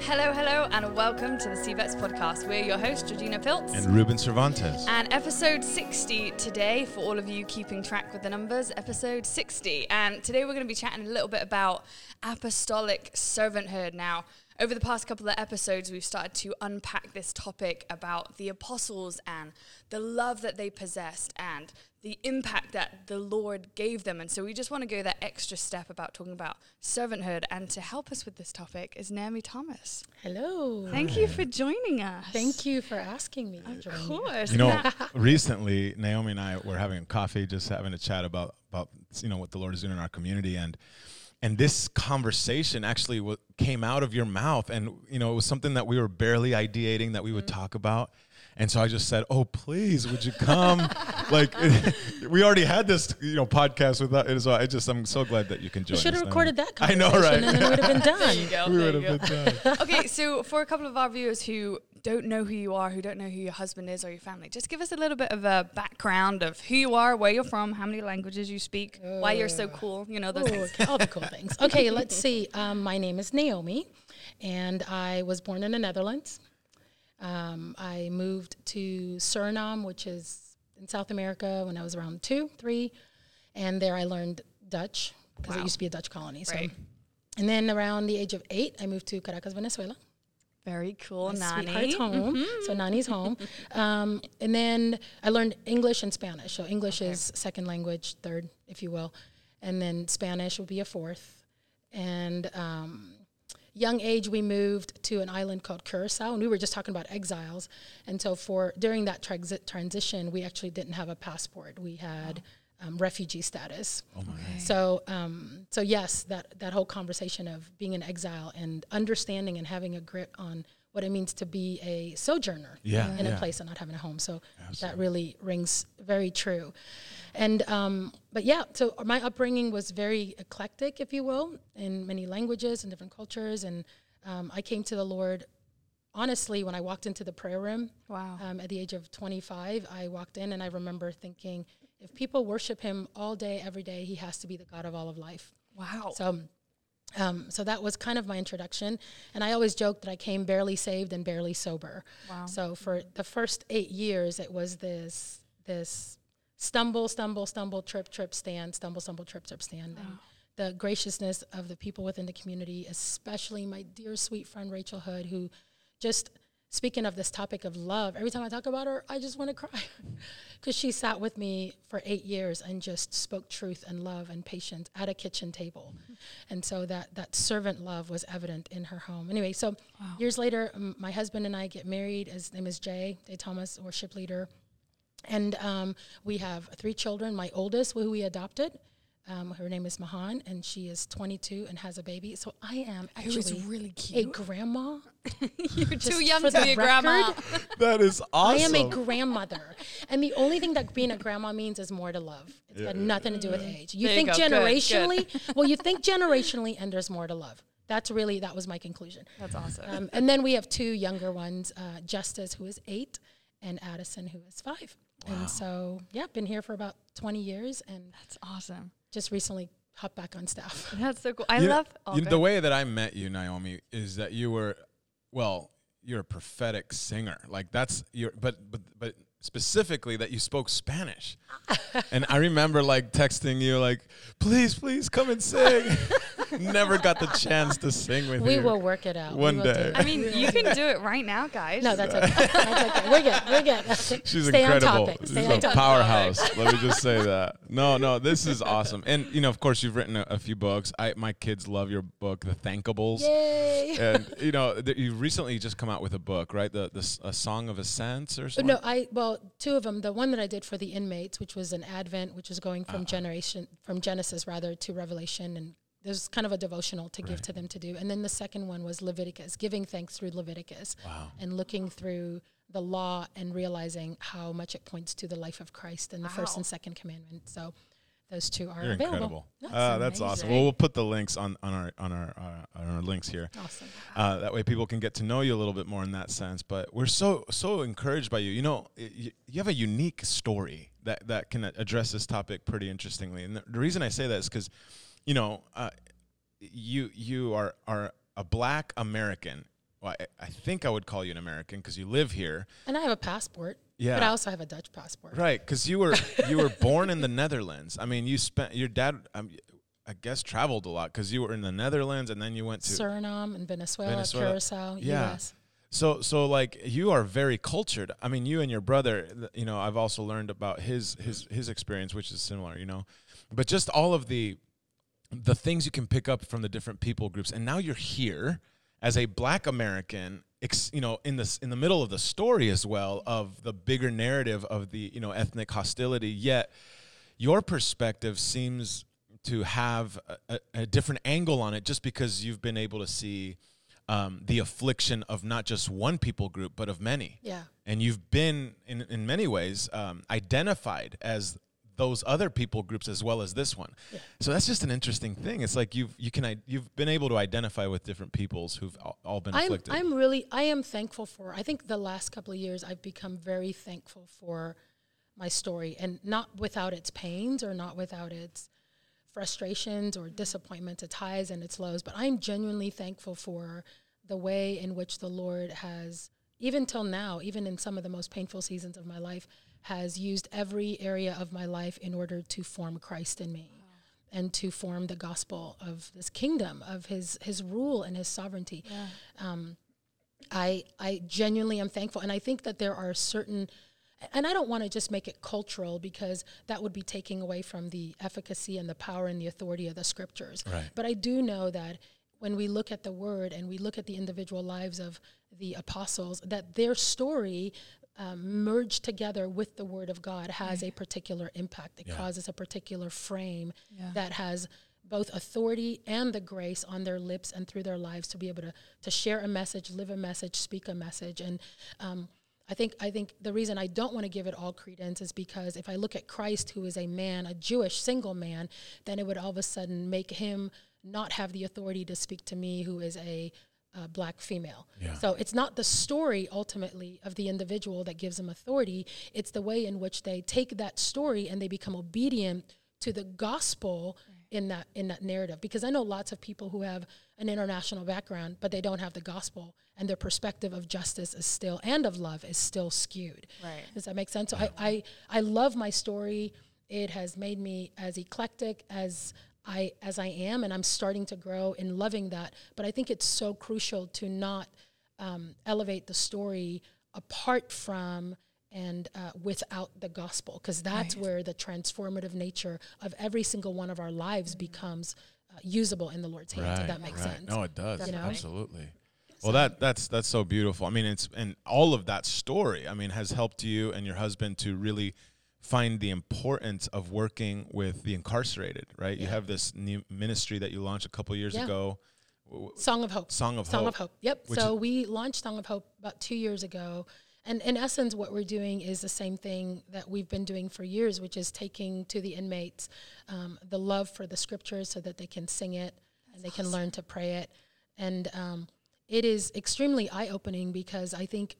Hello, hello, and welcome to the CVETS podcast. We're your hosts, Georgina Piltz. And Ruben Cervantes. And episode 60 today, for all of you keeping track with the numbers, episode 60. And today we're going to be chatting a little bit about apostolic servanthood. Now, over the past couple of episodes, we've started to unpack this topic about the apostles and the love that they possessed and the impact that the Lord gave them. And so we just want to go that extra step about talking about servanthood. And to help us with this topic is Naomi Thomas. Hello. Thank you for joining us. Thank you for asking me. Of course. You know, recently Naomi and I were having coffee, just having a chat about about you know what the Lord is doing in our community, and and this conversation actually w- came out of your mouth, and you know it was something that we were barely ideating that we would Mm-hmm. talk about. And so I just said, "Oh, please, would you come?" like we already had this, you know, podcast with that. And so I just, I'm so glad that you can join. You should have recorded Naomi. that I know, right? and then it would have been There you go. we would have been done. okay, so for a couple of our viewers who don't know who you are, who don't know who your husband is or your family, just give us a little bit of a background of who you are, where you're from, how many languages you speak, why you're so cool, you know, those Ooh, things. okay, all the cool things. Okay, let's see. Um, my name is Naomi, and I was born in the Netherlands. Um, I moved to Suriname, which is in South America, when I was around two, three, and there I learned Dutch because Wow. it used to be a Dutch colony. So, Right. and then around the age of eight, I moved to Caracas, Venezuela. Very cool, My Nani. home. So Nani's home. Um, and then I learned English and Spanish. So English is second language, third, if you will. And then Spanish would be a fourth. And um, young age, we moved to an island called Curacao. And we were just talking about exiles. And so for during that transi- transition, we actually didn't have a passport. We had um, refugee status. Oh my So, um, so yes, that that whole conversation of being in exile and understanding and having a grip on what it means to be a sojourner Yeah, in yeah. a place and not having a home. So that really rings very true. And um, but yeah, so my upbringing was very eclectic, if you will, in many languages and different cultures. And um, I came to the Lord. Honestly, when I walked into the prayer room, Wow. um, at the age of 25, I walked in and I remember thinking, if people worship him all day, every day, he has to be the God of all of life. Wow. So, um, so that was kind of my introduction. And I always joked that I came barely saved and barely sober. Wow. So for the first eight years, it was this this stumble, stumble, stumble, trip, trip, stand, stumble, stumble, trip, trip, stand. And the graciousness of the people within the community, especially my dear sweet friend Rachel Hood, who just speaking of this topic of love, every time I talk about her, I just want to cry because she sat with me for eight years and just spoke truth and love and patience at a kitchen table, and so that that servant love was evident in her home. Anyway, so years later, um, my husband and I get married. His name is Jay Jay Thomas, worship leader, and um, we have three children. My oldest, who we adopted. Um, her name is Mahan, and she is 22 and has a baby. So I am Who is actually really a cute. grandma. You're too young to be a grandma. record, That is I awesome. am a grandmother. And the only thing that being a grandma means is more to love. It's got nothing to do with age. You There you think. Good, good. generationally, well, you think generationally, and there's more to love. That's really, that was my conclusion. That's awesome. Um, and then we have two younger ones, uh, Justice, who is eight, and Addison, who is five. And so, yeah, been here for about 20 years and That's awesome. Just recently hopped back on staff. That's so cool. I You love oh, you know, the way that I met you, Naomi, is that you were, well, you're a prophetic singer. Like that's your, but but but specifically that you spoke Spanish. and I remember like texting you like, please, please come and sing. Never got the chance to sing with We you. We will work it out. One day. I mean, you can do it right now, guys. No, that's okay. that's okay. We're good. We're good. She's Stay incredible. on topic. She's Stay a topic. powerhouse. Let me just say that. No, no, this is awesome. And you know, of course, you've written a, a few books. I my kids love your book, The Thankables. Yay. and you know, th- you recently just come out with a book, right? The the s- a song of ascents or something. No, I well, two of them. The one that I did for the inmates, which was an Advent, which was going from Uh-huh. generation from Genesis rather to Revelation, and there's kind of a devotional to give to them to do. And then the second one was Leviticus, giving thanks through Leviticus, Wow. and looking through the law and realizing how much it points to the life of Christ and the first and second commandment. So those two are You're available. incredible. That's Uh, that's awesome. Well, we'll put the links on on our on our uh, on our links here. awesome. Uh, that way, people can get to know you a little bit more in that sense. But we're so so encouraged by you. You know, y- y- you have a unique story that that can address this topic pretty interestingly. And the, the reason I say that is because, you know, uh, you you are are a black American well, I, I think I would call you an American because you live here. And I have a passport. Yeah. But I also have a Dutch passport. Right, because you were you were born in the Netherlands. I mean, you spent your dad, um, I guess, traveled a lot because you were in the Netherlands and then you went to Suriname and Venezuela, Venezuela. Curacao, Yeah. U.S. So so like you are very cultured. I mean, you and your brother, you know, I've also learned about his his his experience, which is similar, you know. But just all of the the things you can pick up from the different people groups, and now you're here as a Black American, ex, you know, in this in the middle of the story as well of the bigger narrative of the you know ethnic hostility. Yet your perspective seems to have a, a, a different angle on it, just because you've been able to see um, the affliction of not just one people group, but of many. Yeah. And you've been, in, in many ways, um, identified as those other people groups as well as this one. So that's just an interesting thing. It's like you've you can you've been able to identify with different peoples who've all, all been I'm, afflicted. I'm really, I am thankful for, I think the last couple of years, I've become very thankful for my story and not without its pains or not without its frustrations or disappointments, its highs and its lows, but I'm genuinely thankful for the way in which the Lord has, even till now, even in some of the most painful seasons of my life, has used every area of my life in order to form Christ in me and to form the gospel of this kingdom of his his rule and his sovereignty. Um, I I genuinely am thankful, and I think that there are certain, and I don't want to just make it cultural because that would be taking away from the efficacy and the power and the authority of the scriptures. Right. But I do know that when we look at the word and we look at the individual lives of the apostles, that their story. Um, merged together with the word of God has a particular impact. It Yeah. causes a particular frame Yeah. that has both authority and the grace on their lips and through their lives to be able to to share a message, live a message, speak a message. And um, I think I think the reason I don't want to give it all credence is because if I look at Christ, who is a man, a Jewish single man, then it would all of a sudden make him not have the authority to speak to me, who is a uh, black female. Yeah. So it's not the story ultimately of the individual that gives them authority. It's the way in which they take that story and they become obedient to the gospel in that in that narrative. Because I know lots of people who have an international background, but they don't have the gospel, and their perspective of justice is still and of love is still skewed. Right. Does that make sense? So I, I I love my story. It has made me as eclectic as I as I am, and I'm starting to grow in loving that. But I think it's so crucial to not um, elevate the story apart from and uh, without the gospel, because that's Right. where the transformative nature of every single one of our lives becomes uh, usable in the Lord's hands. If that makes right. sense. No, it does. You know? Absolutely. Well, that that's that's so beautiful. I mean, it's and all of that story. I mean, has helped you and your husband to really find the importance of working with the incarcerated. Right. You have this new ministry that you launched a couple years Yeah. ago. Song of Hope. Song of Song Hope. of Hope. Yep. So we launched Song of Hope about two years ago. And in essence, what we're doing is the same thing that we've been doing for years, which is taking to the inmates um, the love for the scriptures so that they can sing it and they can learn to pray it. And um, it is extremely eye opening because I think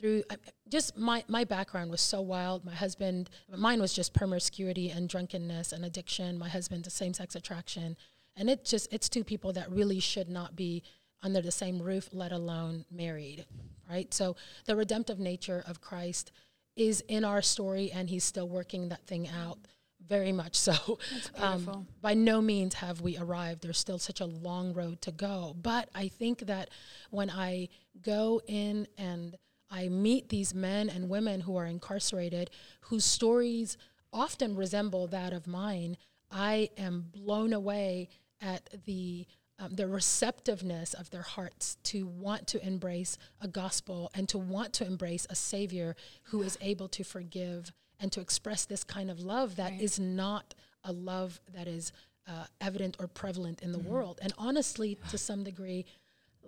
through just my, my background was so wild. My husband, mine was just promiscuity and drunkenness and addiction. My husband, to same sex attraction. And it just, it's two people that really should not be under the same roof, let alone married, right? So the redemptive nature of Christ is in our story, and He's still working that thing out very much so. Um, by no means have we arrived. There's still such a long road to go. But I think that when I go in and I meet these men and women who are incarcerated, whose stories often resemble that of mine, I am blown away at the um, the receptiveness of their hearts to want to embrace a gospel and to want to embrace a savior who is able to forgive and to express this kind of love that is not a love that is uh, evident or prevalent in the world. And honestly to some degree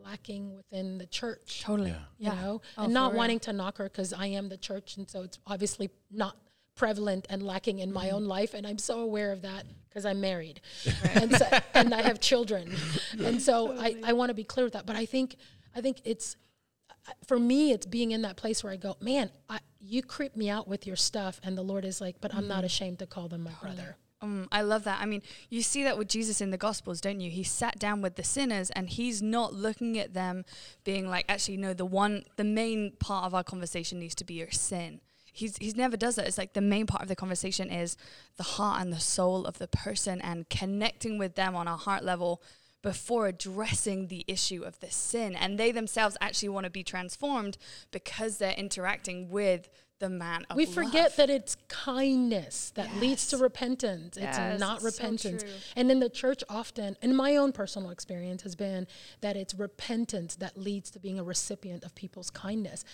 lacking within the church Totally. Yeah. you Yeah. know, Oh, and not real. wanting to knock her because I am the church, and so it's obviously not prevalent and lacking in my mm-hmm. own life, and I'm so aware of that because I'm married, and so, and I have children, and so I, I want to be clear with that. But I think I think it's for me, it's being in that place where I go, man, I, you creep me out with your stuff, and the Lord is like, but I'm not mm-hmm. ashamed to call them my brother. Um, I love that. I mean, you see that with Jesus in the Gospels, don't you? He sat down with the sinners and he's not looking at them being like, actually, no, the one, the main part of our conversation needs to be your sin. He's, he's never does that. It's like the main part of the conversation is the heart and the soul of the person and connecting with them on a heart level before addressing the issue of the sin. And they themselves actually want to be transformed because they're interacting with the man of we love. forget that it's kindness that leads to Yes. repentance. It's Yes, not it's repentance. true. and in the church often in my own personal experience has been that it's repentance that leads to being a recipient of people's kindness.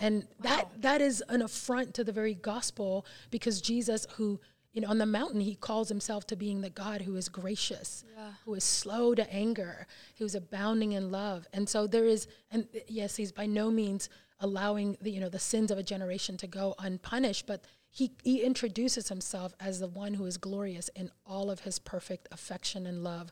And that that is an affront to the very gospel because jesus who you know on the mountain he calls himself to being the god who is gracious who is slow to anger who's abounding in love. And so there is and yes he's by no means allowing the you know the sins of a generation to go unpunished but he, he introduces himself as the one who is glorious in all of his perfect affection and love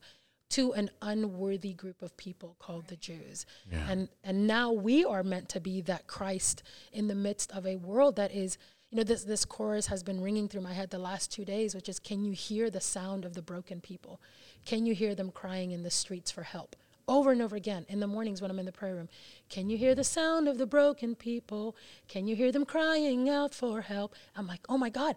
to an unworthy group of people called the Jews. And and now we are meant to be that Christ in the midst of a world that is you know this this chorus has been ringing through my head the last 2 days which is can you hear the sound of the broken people? Can you hear them crying in the streets for help? Over and over again in the mornings when I'm in the prayer room. Can you hear the sound of the broken people? Can you hear them crying out for help? I'm like, oh my God,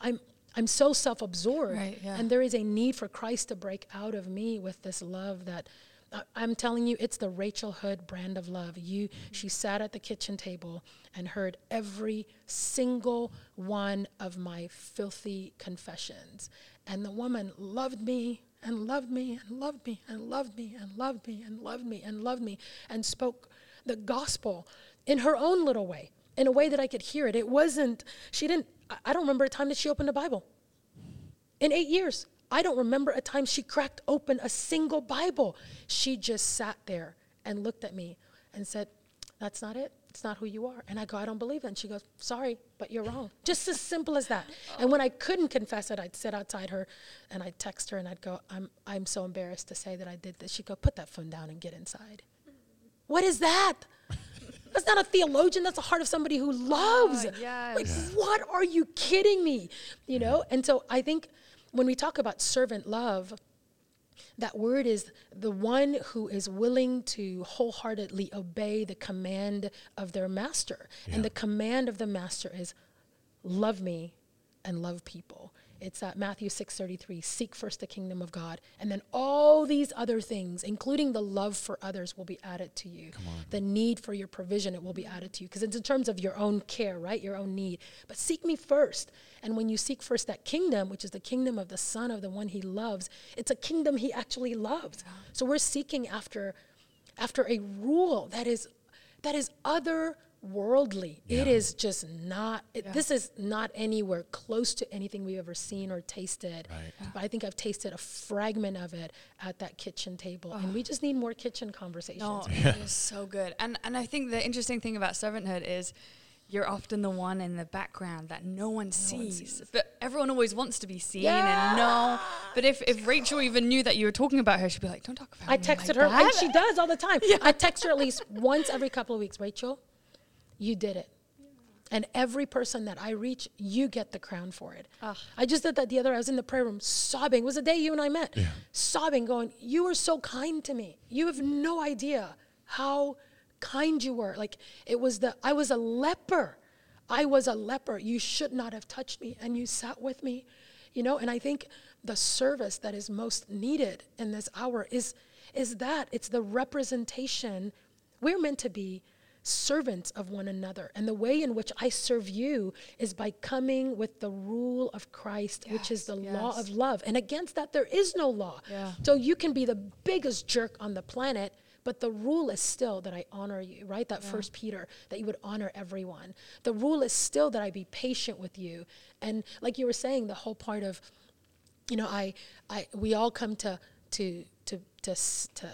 I'm I'm so self-absorbed, Right, yeah. and there is a need for Christ to break out of me with this love that. I- I'm telling you, it's the Rachel Hood brand of love. You, she sat at the kitchen table and heard every single one of my filthy confessions, and the woman loved me and loved me and loved me and loved me and loved me and loved me and loved me and spoke the gospel in her own little way, in a way that I could hear it. It wasn't, she didn't, I- don't remember a time that she opened a Bible. In eight years, I don't remember a time she cracked open a single Bible. She just sat there and looked at me and said, That's not it. It's not who you are. And I go, I don't believe that. And she goes, Sorry, but you're wrong. Just as simple as that. And when I couldn't confess it, I'd sit outside her and I'd text her and I'd go, I'm, I'm so embarrassed to say that I did this. She'd go, Put that phone down and get inside. What is that? That's not a theologian. That's the heart of somebody who loves. Oh, like, yes. what are you kidding me? You know? And so I think when we talk about servant love, that word is the one who is willing to wholeheartedly obey the command of their master. And the command of the master is love me and love people. It's at Matthew 6:33, seek first the kingdom of God, and then all these other things, including the love for others, will be added to you. The need for your provision, it will be added to you. Because it's in terms of your own care, right? Your own need. But seek me first. And when you seek first that kingdom, which is the kingdom of the Son of the one he loves, it's a kingdom he actually loves. So we're seeking after after a rule that is that is otherworldly. It is just not. It, This is not anywhere close to anything we've ever seen or tasted. But I think I've tasted a fragment of it at that kitchen table, and we just need more kitchen conversations. No, it is so good. And and I think the interesting thing about servanthood is you're often the one in the background that no one, sees, But everyone always wants to be seen and know. But if, if Rachel even knew that you were talking about her, she'd be like, Don't talk about her. I me texted like her, that." and she does all the time. I text her at least once every couple of weeks. Rachel, you did it. And every person that I reach, you get the crown for it. Ah. I just did that the other. I was in the prayer room sobbing. It was the day you and I met. yeah. Sobbing, going, "You were so kind to me. You have no idea how kind you were. Like it was the I was a leper. I was a leper. You should not have touched me, and you sat with me." You know, and I think the service that is most needed in this hour is is that it's the representation. We're meant to be servants of one another. And the way in which I serve you is by coming with the rule of Christ, which is Yes, the law of love. And against that, there is no law. Yeah. So you can be the biggest jerk on the planet. But the rule is still that I honor you, right? That first Peter, that you would honor everyone. The rule is still that I be patient with you. And like you were saying, the whole part of you know, I, I, we all come to, to, to, to, to,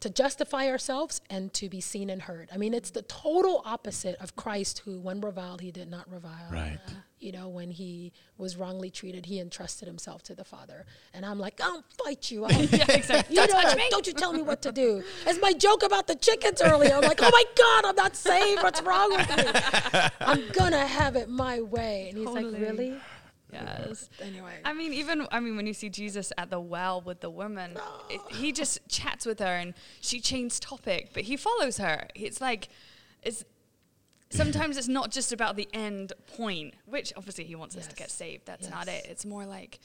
to justify ourselves and to be seen and heard. I mean, it's the total opposite of Christ, who, when reviled, he did not revile. Right. You know, when he was wrongly treated, he entrusted himself to the Father. And I'm like, I'll fight you. I'll, yeah, exactly. you know, don't you tell me what to do. As my joke about the chickens earlier, I'm like, oh my God, I'm not saved. What's wrong with me? I'm gonna have it my way. And he's Totally. like, really? Yes. Anyway, I mean, even I mean, when you see Jesus at the well with the woman, it, he just chats with her, and she changes topic, but he follows her. It's like, it's sometimes it's not just about the end point, which obviously he wants us to get saved. That's not it. It's more like,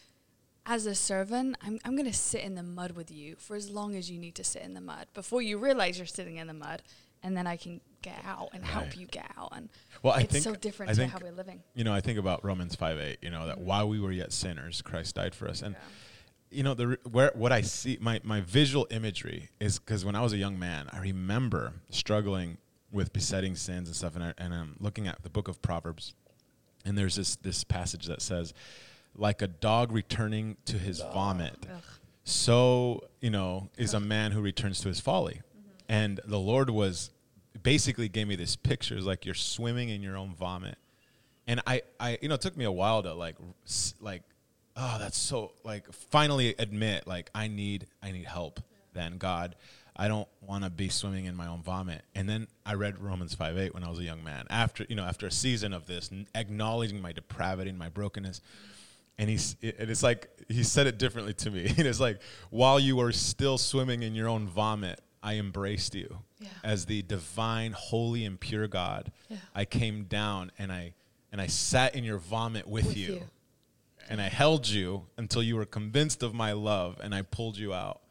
as a servant, I'm I'm gonna sit in the mud with you for as long as you need to sit in the mud before you realize you're sitting in the mud, and then I can get out and help you get out. And Well, I it's think so different I to think, how we're living. You know, I think about Romans five eight. You know that mm-hmm. while we were yet sinners, Christ died for us, and you know the where what I see my my visual imagery is because when I was a young man, I remember struggling with besetting sins and stuff, and I, and I'm looking at the book of Proverbs, and there's this this passage that says, like a dog returning to his vomit, Ugh. so you know is a man who returns to his folly, mm-hmm. and the Lord was basically gave me this picture, it's like you're swimming in your own vomit, and I I you know it took me a while to like like oh that's so like finally admit like I need I need help then God. I don't want to be swimming in my own vomit. And then I read Romans 5 8 when I was a young man. After you know after a season of this acknowledging my depravity and my brokenness and he's and it's like he said it differently to me. And it's like while you are still swimming in your own vomit I embraced you Yeah. as the divine holy and pure God Yeah. I came down and I and I sat in your vomit with, With you, you. and I held you until you were convinced of my love and I pulled you out.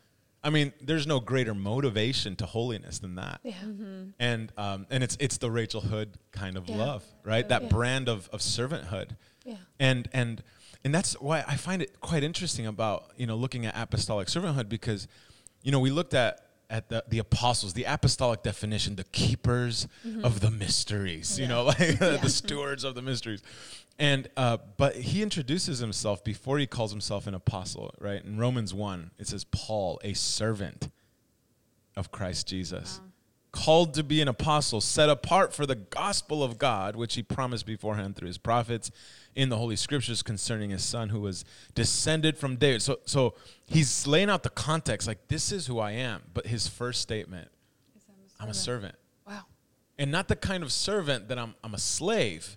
I mean, there's no greater motivation to holiness than that. yeah, And um, and it's it's the Rachel Hood kind of Yeah. love, right? That brand of, of servanthood. Yeah. And and and that's why I find it quite interesting about, you know, looking at apostolic servanthood because, you know, we looked at at the, the apostles, the apostolic definition, the keepers of the mysteries, you know, like the stewards of the mysteries. And uh, but he introduces himself before he calls himself an apostle, right? In Romans 1, it says Paul, a servant of Christ Jesus, called to be an apostle, set apart for the gospel of God, which he promised beforehand through his prophets in the Holy Scriptures concerning his son who was descended from David. So, so he's laying out the context like, this is who I am. But his first statement, I'm a servant. Wow. And not the kind of servant that I'm, I'm a slave,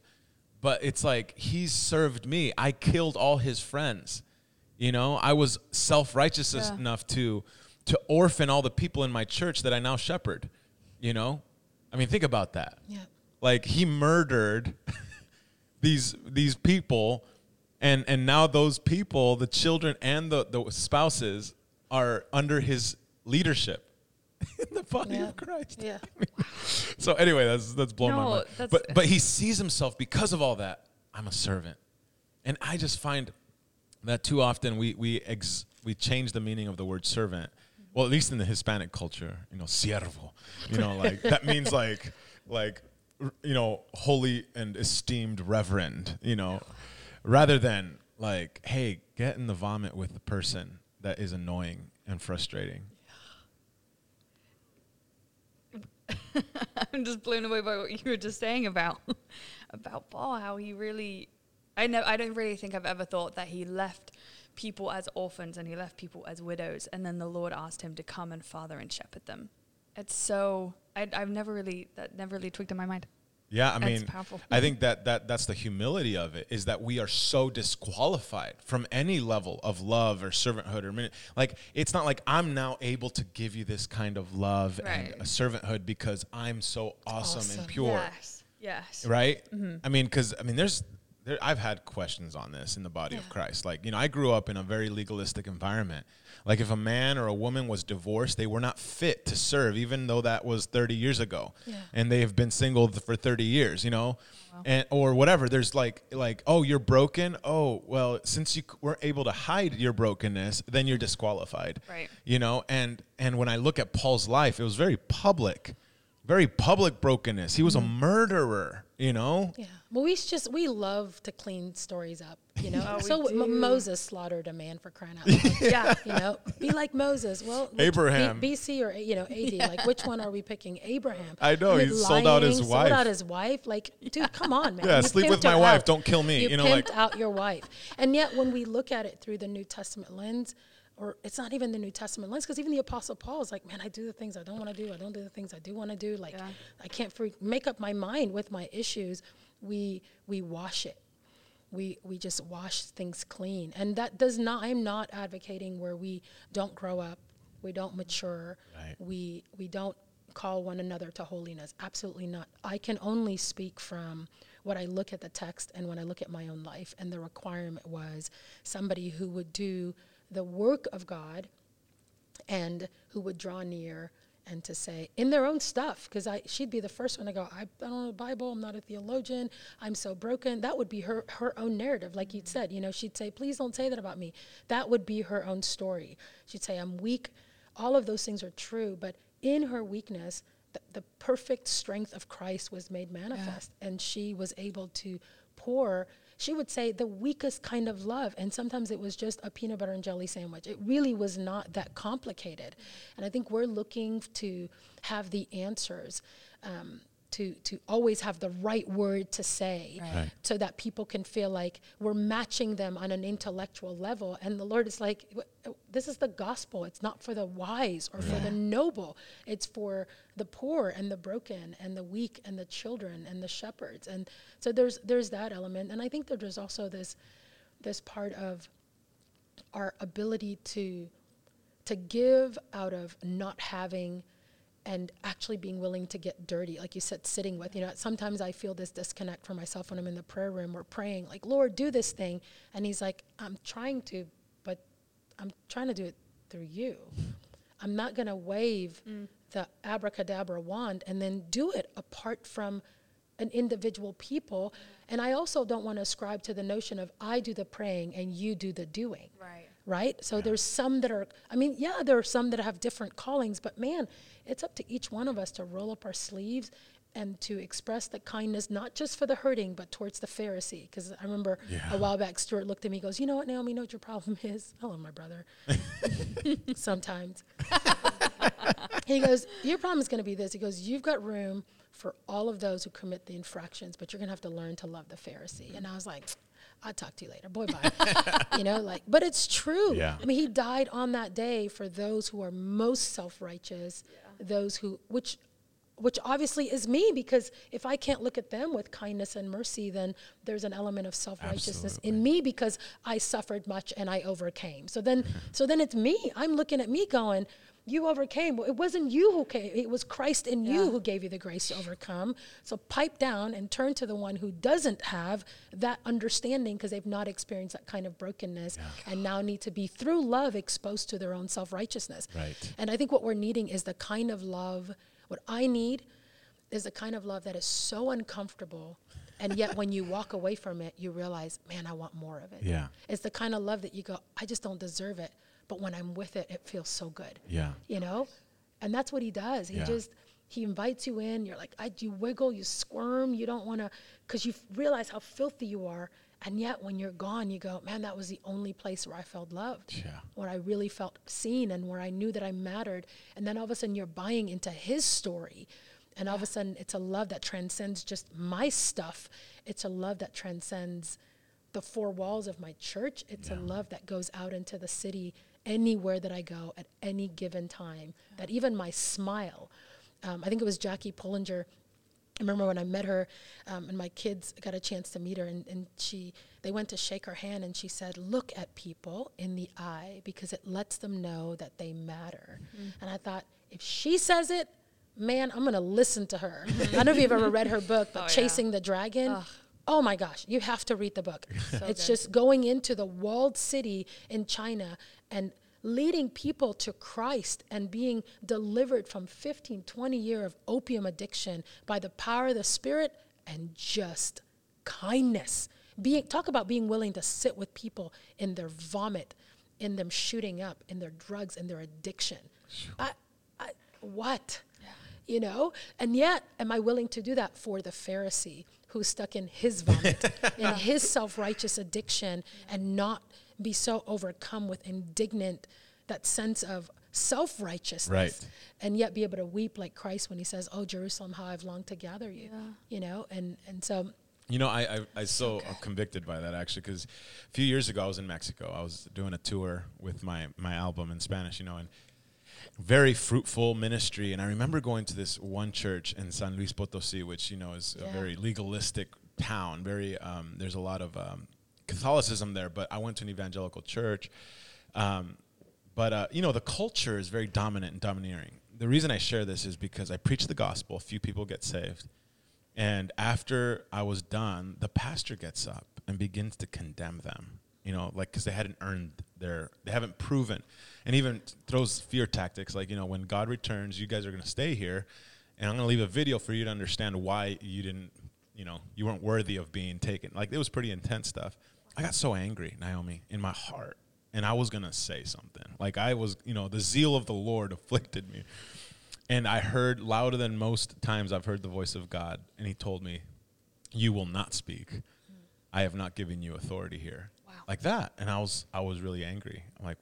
but it's like he's served me. I killed all his friends. You know, I was self righteous Yeah. enough to to orphan all the people in my church that I now shepherd. You know, I mean, think about that. yeah, Like he murdered these these people, and and now those people, the children and the the spouses, are under his leadership in the body Yeah. of Christ. yeah. So anyway, that's that's blown my No, mind. that's- But but he sees himself because of all that. I'm a servant, and I just find that too often we we ex, we change the meaning of the word servant. Well, at least in the Hispanic culture, you know, siervo. You know, like that means like like you know, holy and esteemed reverend. You know, rather than like, hey, get in the vomit with the person that is annoying and frustrating. I'm just blown away by what you were just saying about about Paul, how he really I know I don't really think I've ever thought that he left people as orphans and he left people as widows and then the Lord asked him to come and father and shepherd them. It's so I I've never really that never really tweaked in my mind. Yeah, I mean. I think that, that that's the humility of it is that we are so disqualified from any level of love or servanthood or mini- like it's not like I'm now able to give you this kind of love Right. and a servanthood because I'm so awesome, and pure, Yes. Yes. right? Mm-hmm. I mean, because I mean, there's there, I've had questions on this in the body of Christ. Like, you know, I grew up in a very legalistic environment. Like, if a man or a woman was divorced, they were not fit to serve, even though that was 30 years ago, Yeah. and they have been single for 30 years. You know, and or whatever. There's like like oh, you're broken. Oh, well, since you weren't able to hide your brokenness, then you're disqualified. Right. You know, and and when I look at Paul's life, it was very public. Very public brokenness. He was a mm-hmm. murderer, you know? Yeah. Well, we just we love to clean stories up, you know. Oh, so. M- Moses slaughtered a man for crying out loud. Yeah. you know, be like Moses. Well, Abraham. B- BC or you know AD. Like, which one are we picking? Abraham. I know, Like, he sold out his lying, wife. Sold out his wife. Like, dude, come on, man. Yeah, You sleep with my wife, out. don't kill me, You, you know, like- pimped out your wife. And yet, when we look at it through the New Testament lens. Or it's not even the New Testament lens, because even the Apostle Paul is like, man, I do the things I don't want to do. I don't do the things I do want to do. Like, Yeah. I can't free, make up my mind with my issues. We we wash it we we just wash things clean. And that does not I'm not advocating where we don't grow up, we don't mature, Right. we we don't call one another to holiness. Absolutely not. I can only speak from what I look at the text and when I look at my own life and the requirement was somebody who would do the work of God and who would draw near and to say in their own stuff because I she'd be the first one to go I, I don't know the Bible I'm not a theologian I'm so broken. That would be her her own narrative like you'd said you know she'd say please don't say that about me. That would be her own story. She'd say I'm weak. All of those things are true but in her weakness the, the perfect strength of Christ was made manifest and she was able to pour she would say the weakest kind of love. And sometimes it was just a peanut butter and jelly sandwich. It really was not that complicated. And i think we're looking to have the answers um, to, to always have the right word to say Right. so that people can feel like we're matching them on an intellectual level. And the lord is like this is the gospel. It's not for the wise or for the noble. It's for the poor and the broken and the weak and the children and the shepherds. And so there's there's that element. And i think that there's also this this part of our ability to to give out of not having and actually being willing to get dirty like you said sitting with you know sometimes i feel this disconnect for myself when i'm in the prayer room or praying like lord do this thing and he's like i'm trying to but i'm trying to do it through you. I'm not going to wave mm. the abracadabra wand and then do it apart from an individual people. And i also don't want to ascribe to the notion of i do the praying and you do the doing. Right. Right? So there's some that are, I mean, yeah, there are some that have different callings, but man, it's up to each one of us to roll up our sleeves and to express the kindness, not just for the hurting, but towards the Pharisee. Because I remember Yeah. a while back, Stuart looked at me, and goes, "You know what, Naomi? You know what your problem is? Hello, my brother. Sometimes he goes, Your problem is going to be this. He goes, You've got room for all of those who commit the infractions, but you're going to have to learn to love the Pharisee. And I was like, I'll talk to you later. Boy, bye. you know, like, but it's true. Yeah. I mean, he died on that day for those who are most self righteous, yeah. those who, which, which obviously is me because if I can't look at them with kindness and mercy, then there's an element of self righteousness in me because I suffered much and I overcame. So then, so then it's me. I'm looking at me going, you overcame. Well, it wasn't you who came. It was Christ in you who gave you the grace to overcome. So pipe down and turn to the one who doesn't have that understanding because they've not experienced that kind of brokenness and now need to be through love exposed to their own self-righteousness. Right. And I think what we're needing is the kind of love what I need is the kind of love that is so uncomfortable and yet when you walk away from it you realize, man, I want more of it. Yeah. It's the kind of love that you go, I just don't deserve it, but when I'm with it it feels so good. Yeah. you know? And that's what he does. He Yeah. just he invites you in. You're like I, you wiggle you squirm. You don't want to because you f- realize how filthy you are. And yet when you're gone you go man that was the only place where i felt loved. Yeah. where i really felt seen and where i knew that i mattered. And then all of a sudden you're buying into his story. And all of a sudden it's a love that transcends just my stuff. It's a love that transcends the four walls of my church. It's a love that goes out into the city anywhere that I go at any given time. That even my smile, um, I think it was Jackie Pullinger. I remember when I met her, um, and my kids got a chance to meet her, and, and she they went to shake her hand, and she said, "Look at people in the eye because it lets them know that they matter." And I thought, if she says it, man, I'm gonna listen to her. I don't know if you've ever read her book, but Oh, yeah. Chasing the Dragon. Oh my gosh, you have to read the book. it's good. just going into the walled city in China and leading people to Christ and being delivered from 15, 20 year of opium addiction by the power of the Spirit and just kindness. Being talk about being willing to sit with people in their vomit, in them shooting up, in their drugs, in their addiction. I, I, what? You know? And yet, am I willing to do that for the Pharisee who's stuck in his vomit, in his self righteous addiction, and not be so overcome with indignant, that sense of self righteousness? Right. And yet be able to weep like Christ when he says, Oh, Jerusalem, how I've longed to gather you. You know? And, and so, You know, I I, I so uh, convicted by that actually because a few years ago I was in Mexico. I was doing a tour with my my album in Spanish. You know, and very fruitful ministry. And I remember going to this one church in San Luis Potosi, which you know is a very legalistic town. Very um, there's a lot of um, Catholicism there, but I went to an evangelical church. Um, but uh, you know, the culture is very dominant and domineering. The reason I share this is because I preach the gospel. A few people get saved, and after I was done, the pastor gets up and begins to condemn them. You know, like because they hadn't earned their, they haven't proven, and even throws fear tactics like you know, when God returns, you guys are going to stay here, and I'm going to leave a video for you to understand why you didn't, you know, you weren't worthy of being taken. Like it was pretty intense stuff. I got so angry, Naomi, in my heart, and I was going to say something. Like I was, you know, the zeal of the Lord afflicted me. And I heard louder than most times I've heard the voice of God, and He told me, "You will not speak. I have not given you authority here." Wow. Like that, and I was I was really angry. I'm like,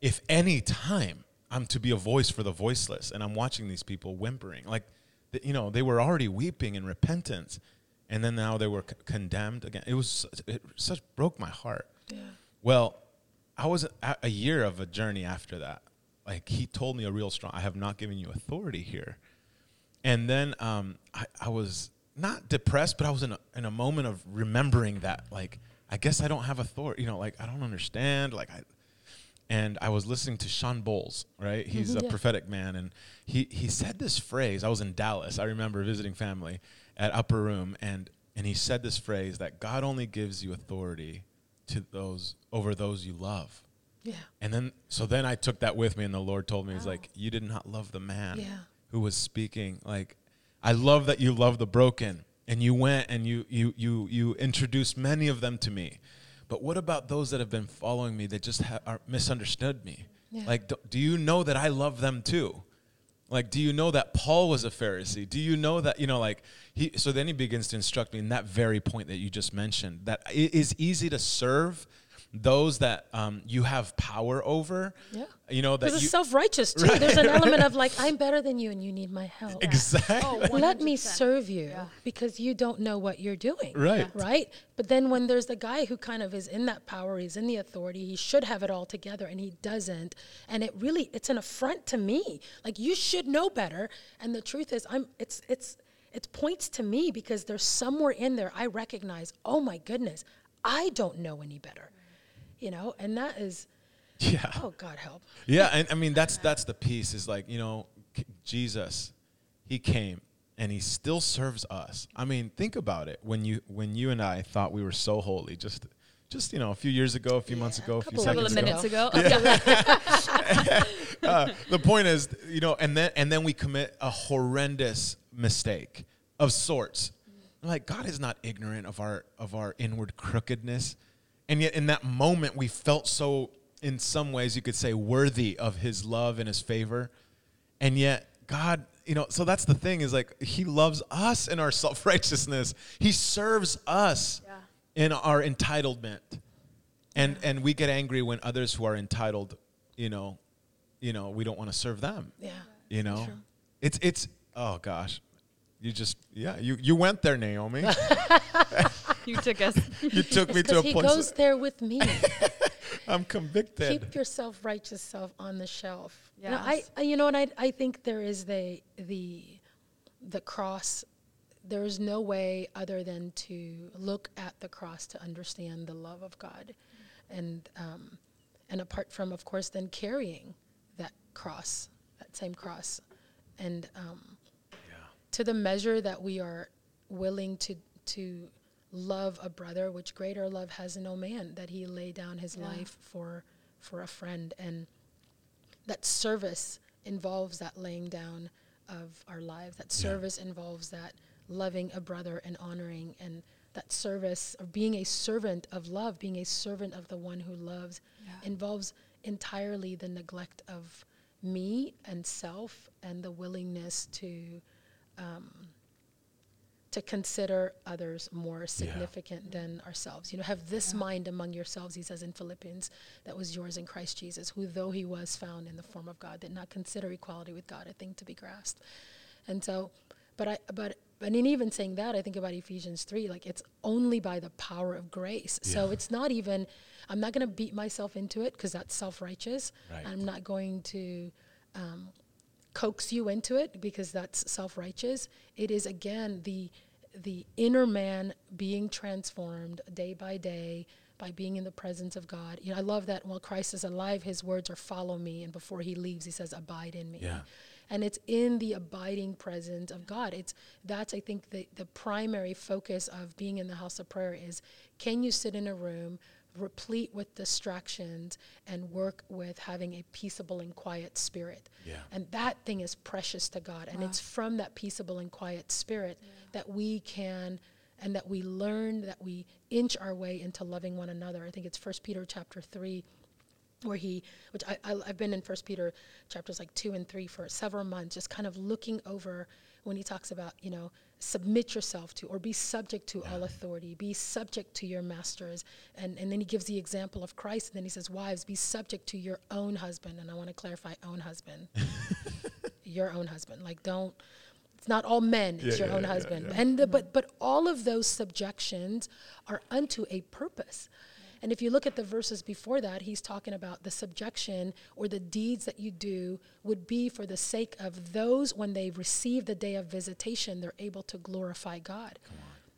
if any time I'm to be a voice for the voiceless, and I'm watching these people whimpering, like, you know, they were already weeping in repentance, and then now they were c- condemned again. It was it such broke my heart. Yeah. Well, I was a, a year of a journey after that. Like he told me a real strong, I have not given you authority here. And then um, I, I was not depressed, but I was in a, in a moment of remembering that, like, I guess I don't have authority. You know, like I don't understand. Like I, and I was listening to Shawn Bolz, right? He's Mhm, a yeah. prophetic man, and he he said this phrase. I was in Dallas. I remember visiting family at Upper Room, and and he said this phrase that God only gives you authority to those over those you love. Yeah. And then so then I took that with me, and the Lord told me, He's like, you did not love the man Yeah. who was speaking. Like, I love that you love the broken, and you went and you you you you introduced many of them to me. But what about those that have been following me that just ha- are misunderstood me? Yeah. Like, do, do you know that I love them too? Like, do you know that Paul was a Pharisee? Do you know that, you know, like, he, so then he begins to instruct me in that very point that you just mentioned that it is easy to serve those that um, you have power over. Yeah. You know, that Because you. it's self righteous too. Right, There's an element of like, I'm better than you and you need my help. exactly. Oh, Let me serve you Yeah. because you don't know what you're doing. Right. Right? But then when there's the guy who kind of is in that power, he's in the authority, he should have it all together and he doesn't. And it really it's an affront to me. Like you should know better. And the truth is I'm it's it's it points to me because there's somewhere in there I recognize, oh my goodness, I don't know any better. You know, and that is Yeah. oh God help. Yeah, and I mean that's that's the piece is like you know Jesus, he came and he still serves us. I mean, think about it when you when you and I thought we were so holy just just you know a few years ago, a few months ago, a few couple seconds of ago. minutes ago. uh, the point is, you know, and then and then we commit a horrendous mistake of sorts. Like God is not ignorant of our of our inward crookedness, and yet in that moment we felt so, in some ways, you could say, worthy of His love and His favor, and yet God, you know, so that's the thing is like He loves us in our self righteousness. He serves us Yeah. in our entitlement and and we get angry when others who are entitled you know you know we don't want to serve them Yeah. you know True. it's it's oh gosh you just yeah you you went there naomi you took us. you took me to a Because he place goes there with me. i'm convicted keep your self-righteous self on the shelf. You know, I, I, you know, and I, I think there is the the the cross. There is no way other than to look at the cross to understand the love of God, and um, and apart from, of course, then carrying that cross, that same cross, and um, to the measure that we are willing to to love a brother, which greater love has no man, that he lay down his Yeah. life for for a friend, and that service involves that laying down of our lives. That Yeah. service involves that loving a brother and honoring, and that service of being a servant of love, being a servant of the one who loves, Yeah. involves entirely the neglect of me and self and the willingness to um, to consider others more significant than ourselves. You know, have this mind among yourselves, he says in Philippians, that was yours in Christ Jesus, who though he was found in the form of God, did not consider equality with God a thing to be grasped. And so, but I, but, but in even saying that, I think about Ephesians 3, like it's only by the power of grace. So it's not even, I'm not going to beat myself into it because that's self righteous. Right. I'm not going to um, coax you into it because that's self righteous. It is again the the inner man being transformed day by day by being in the presence of God. You know, I love that while Christ is alive, his words are follow me. And before he leaves, he says, abide in me. Yeah. And it's in the abiding presence of God. It's that's I think the, the primary focus of being in the house of prayer is can you sit in a room replete with distractions and work with having a peaceable and quiet spirit. Yeah. And that thing is precious to God. And it's from that peaceable and quiet spirit that we can and that we learn that we inch our way into loving one another. I think it's First Peter chapter three, where he, which I, I I've been in First Peter chapters like two and three for several months, just kind of looking over when he talks about you know submit yourself to or be subject to all authority, be subject to your masters, and and then he gives the example of Christ, and then he says, wives, be subject to your own husband, and I want to clarify, own husband, your own husband, like don't it's not all men it's Yeah, your yeah, own yeah, husband. yeah. and the, but but all of those subjections are unto a purpose and if you look at the verses before that he's talking about the subjection or the deeds that you do would be for the sake of those when they receive the day of visitation they're able to glorify god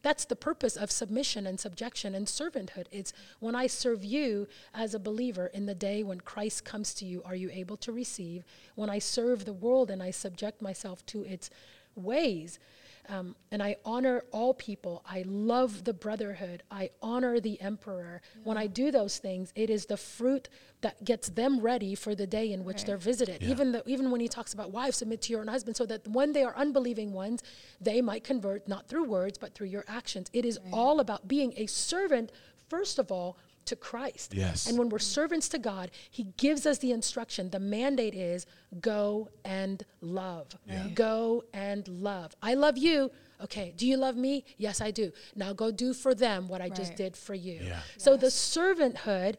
that's the purpose of submission and subjection and servanthood. It's when I serve you as a believer in the day when Christ comes to you, are you able to receive? When I serve the world and I subject myself to its ways, um, and I honor all people. I love the brotherhood. I honor the emperor. When I do those things, it is the fruit that gets them ready for the day in which Right. they're visited. Yeah. Even the, even when he talks about wives, submit to your own husband, so that when they are unbelieving ones, they might convert not through words but through your actions. It is all about being a servant, first of all, to Christ. Yes. And when we're servants to God, He gives us the instruction. The mandate is go and love. Yeah. Go and love. I love you. Okay. Do you love me? Yes, I do. Now go do for them what I just did for you. Yeah. So the servanthood,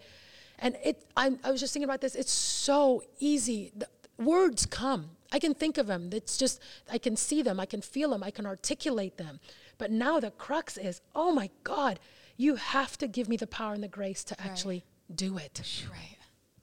and it. I'm, I was just thinking about this. It's so easy. The words come. I can think of them. It's just I can see them. I can feel them. I can articulate them. But now the crux is, oh my God, you have to give me the power and the grace to actually do it. Right.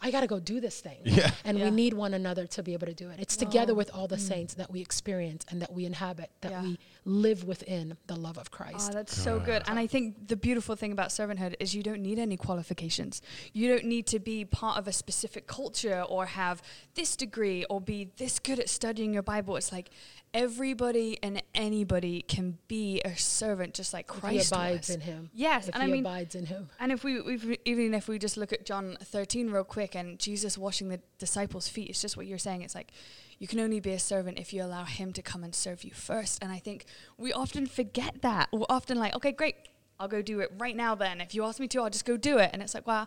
I got to go do this thing. Yeah. And Yeah. we need one another to be able to do it. It's together oh. with all the mm. saints that we experience and that we inhabit, that Yeah. we live within the love of Christ. Oh, Christ. that's so good. And I think the beautiful thing about servanthood is you don't need any qualifications. You don't need to be part of a specific culture or have this degree or be this good at studying your Bible. It's like everybody and anybody can be a servant just like If he Christ abides was. in him. Yes, If and he I mean abides in him. And if we we've, even if we just look at John 13 real quick and Jesus washing the disciples' feet, it's just what you're saying. It's like you can only be a servant if you allow him to come and serve you first. And I think we often forget that. We're often like, okay, great, I'll go do it right now then. If you ask me to, I'll just go do it. And it's like, wow,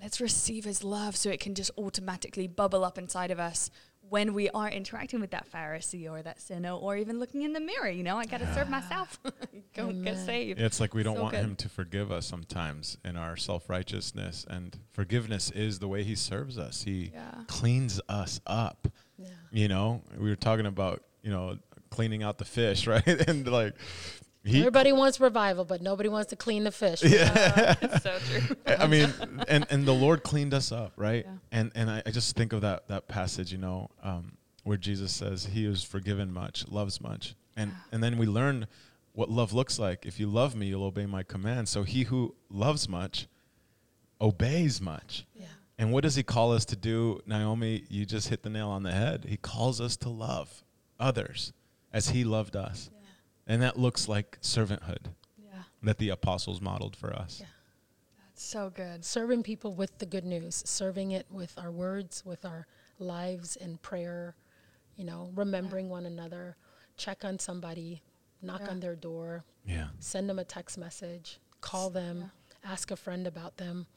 let's receive his love so it can just automatically bubble up inside of us when we are interacting with that Pharisee or that sinner or even looking in the mirror. You know, I got to serve ah. myself. go get saved. It's like we don't So want good. him to forgive us sometimes in our self righteousness, and forgiveness is the way he serves us. He Yeah. cleans us up. Yeah. You know, we were talking about you know cleaning out the fish, right? and like he, Everybody wants revival, but nobody wants to clean the fish. It's so true. I mean, and and the Lord cleaned us up, right? Yeah. And and I, I just think of that that passage, you know, um, where Jesus says, "He who's forgiven much loves much," and and then we learn what love looks like. If you love me, you'll obey my commands. So he who loves much obeys much. Yeah. And what does he call us to do, Naomi? You just hit the nail on the head. He calls us to love others as he loved us. And that looks like servanthood Yeah. that the apostles modeled for us. Yeah. That's so good. Serving people with the good news, serving it with our words, with our lives in prayer, you know, remembering one another, check on somebody, knock Yeah. on their door, Yeah. send them a text message, call them, ask a friend about them,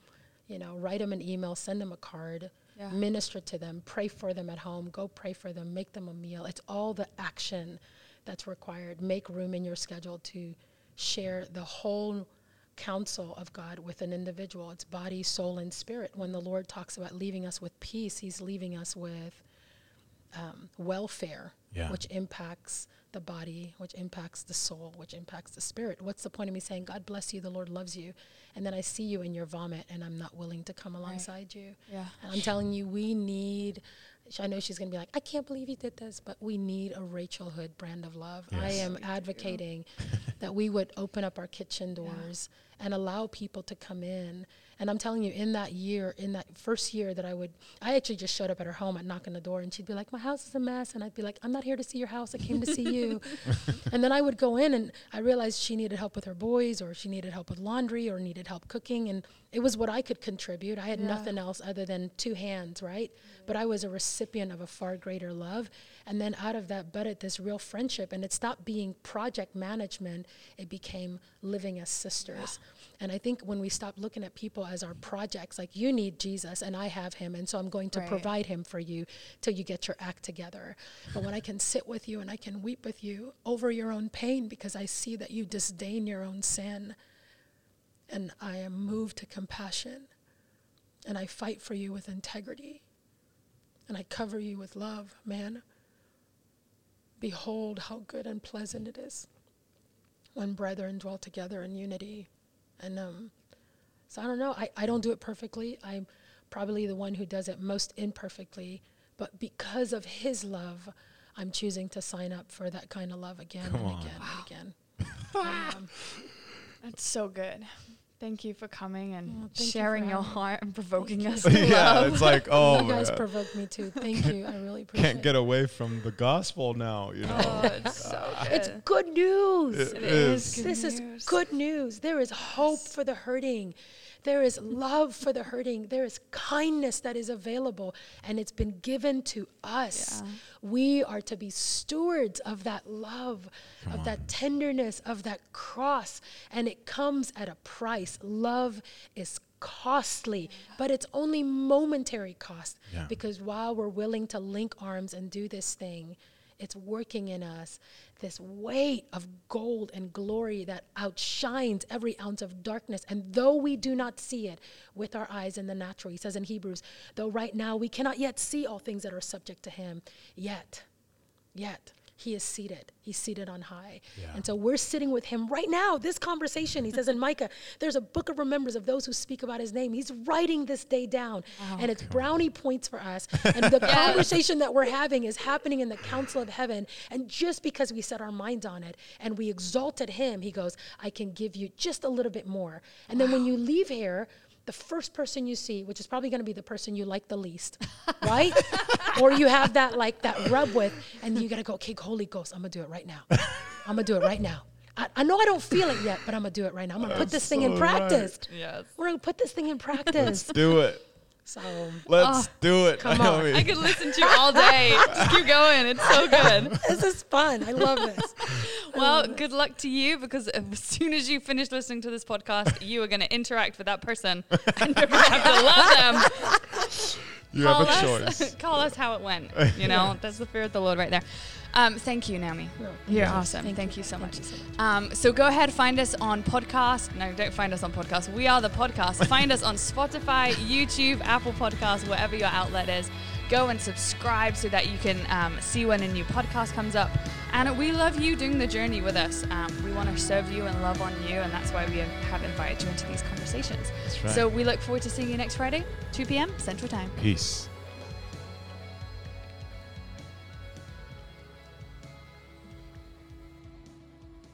you know, write them an email, send them a card, Yeah. minister to them, pray for them at home, go pray for them, make them a meal. It's all the action that's required. Make room in your schedule to share the whole counsel of God with an individual. It's body, soul, and spirit. When the Lord talks about leaving us with peace, He's leaving us with um, welfare, Yeah. which impacts the body, which impacts the soul, which impacts the spirit. What's the point of me saying, God bless you, the Lord loves you, and then I see you in your vomit and I'm not willing to come alongside you? Yeah. And I'm telling you, we need sh- I know she's going to be like, I can't believe you did this, but we need a Rachel Hood brand of love. I am advocating that we would open up our kitchen doors and allow people to come in. And I'm telling you, in that year, in that first year that I would, I actually just showed up at her home, I'd knock on the door, and she'd be like, My house is a mess. And I'd be like, I'm not here to see your house, I came to see you. and then I would go in, and I realized she needed help with her boys, or she needed help with laundry, or needed help cooking. And it was what I could contribute. I had Yeah. nothing else other than two hands, right? But I was a recipient of a far greater love. And then out of that budded this real friendship. And it stopped being project management, it became living as sisters. And I think when we stop looking at people as our projects, like you need Jesus and I have him, and so I'm going to Right. provide him for you till you get your act together. But when I can sit with you and I can weep with you over your own pain because I see that you disdain your own sin, and I am moved to compassion, and I fight for you with integrity, and I cover you with love, man. Behold how good and pleasant it is when brethren dwell together in unity. And um, so I don't know. I, I don't do it perfectly. I'm probably the one who does it most imperfectly. But because of his love, I'm choosing to sign up for that kind of love again Come and on. again and again. Um, That's so good. Thank you for coming and Oh, thank you sharing your heart and provoking us to yeah, love. it's like oh, you guys man. provoked me too. Thank you. I really appreciate it. can't get away from the gospel now. You oh, know, Oh, it's so ah. good. It's good news. It It is. is good this news. is good news. There is hope for the hurting. There is love for the hurting. There is kindness that is available, and it's been given to us. Yeah. We are to be stewards of that love, of that tenderness, of that cross, and it comes at a price. Love is costly, but it's only momentary cost Yeah. because while we're willing to link arms and do this thing, it's working in us this weight of gold and glory that outshines every ounce of darkness. And though we do not see it with our eyes in the natural, he says in Hebrews, though right now we cannot yet see all things that are subject to him, yet, yet. He is seated. He's seated on high. Yeah. And so we're sitting with him right now, this conversation. He says in Micah, there's a book of remembrance of those who speak about his name. He's writing this day down. and it's brownie points for us. And the conversation that we're having is happening in the council of heaven. And just because we set our minds on it and we exalted him, he goes, I can give you just a little bit more. And then when you leave here, the first person you see, which is probably going to be the person you like the least, right? or you have that like that rub with, and you got to go, okay, Holy Ghost, I'm gonna do it right now. I'm gonna do it right now. I, I know I don't feel it yet, but I'm gonna do it right now. I'm gonna put this thing in so right. practice. Yes. We're gonna put this thing in practice. do it. so Let's ah, do it. come on. Naomi. I could listen to you all day. Just keep going. It's so good. this is fun. I love this. Well, good luck to you because as soon as you finish listening to this podcast, you are going to interact with that person and you're going to have to love them. you have a us, choice. call us how it went. You know, that's the fear of the Lord right there. Um, thank you, Naomi. No, You're yes, awesome. Thank, you. so Thank much. you so much. Um, so go ahead, find us on podcast. No, don't find us on podcast. We are the podcast. find us on Spotify, YouTube, Apple Podcasts, wherever your outlet is. Go and subscribe so that you can um, see when a new podcast comes up. And we love you doing the journey with us. Um, we want to serve you and love on you, and that's why we have invited you into these conversations. That's right. So we look forward to seeing you next Friday, 2 p.m. Central Time. Peace.